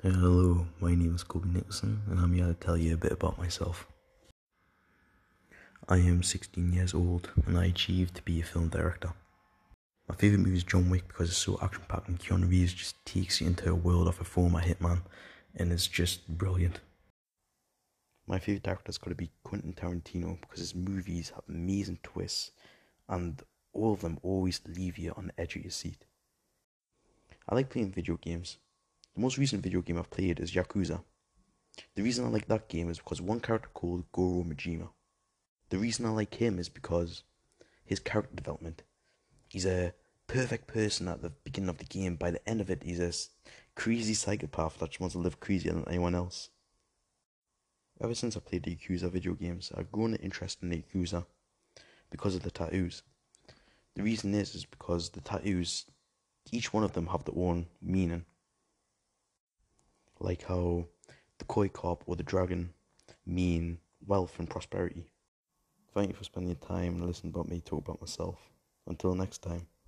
Hello, my name is Kobe Nixon, and I'm here to tell you a bit about myself. I am 16 years old, and I achieved to be a film director. My favourite movie is John Wick because it's so action packed, and Keanu Reeves just takes you into a world of a former hitman, and it's just brilliant. My favourite director's got to be Quentin Tarantino because his movies have amazing twists, and all of them always leave you on the edge of your seat. I like playing video games the most recent video game I've played is Yakuza. The reason I like that game is because one character called Goro Majima. The reason I like him is because his character development. He's a perfect person at the beginning of the game. By the end of it, he's a crazy psychopath that just wants to live crazier than anyone else. Ever since I played the Yakuza video games, I've grown an interest in the Yakuza because of the tattoos. The reason is is because the tattoos, each one of them have their own meaning like how the koi carp or the dragon mean wealth and prosperity. Thank you for spending your time and listening about me talk about myself. Until next time.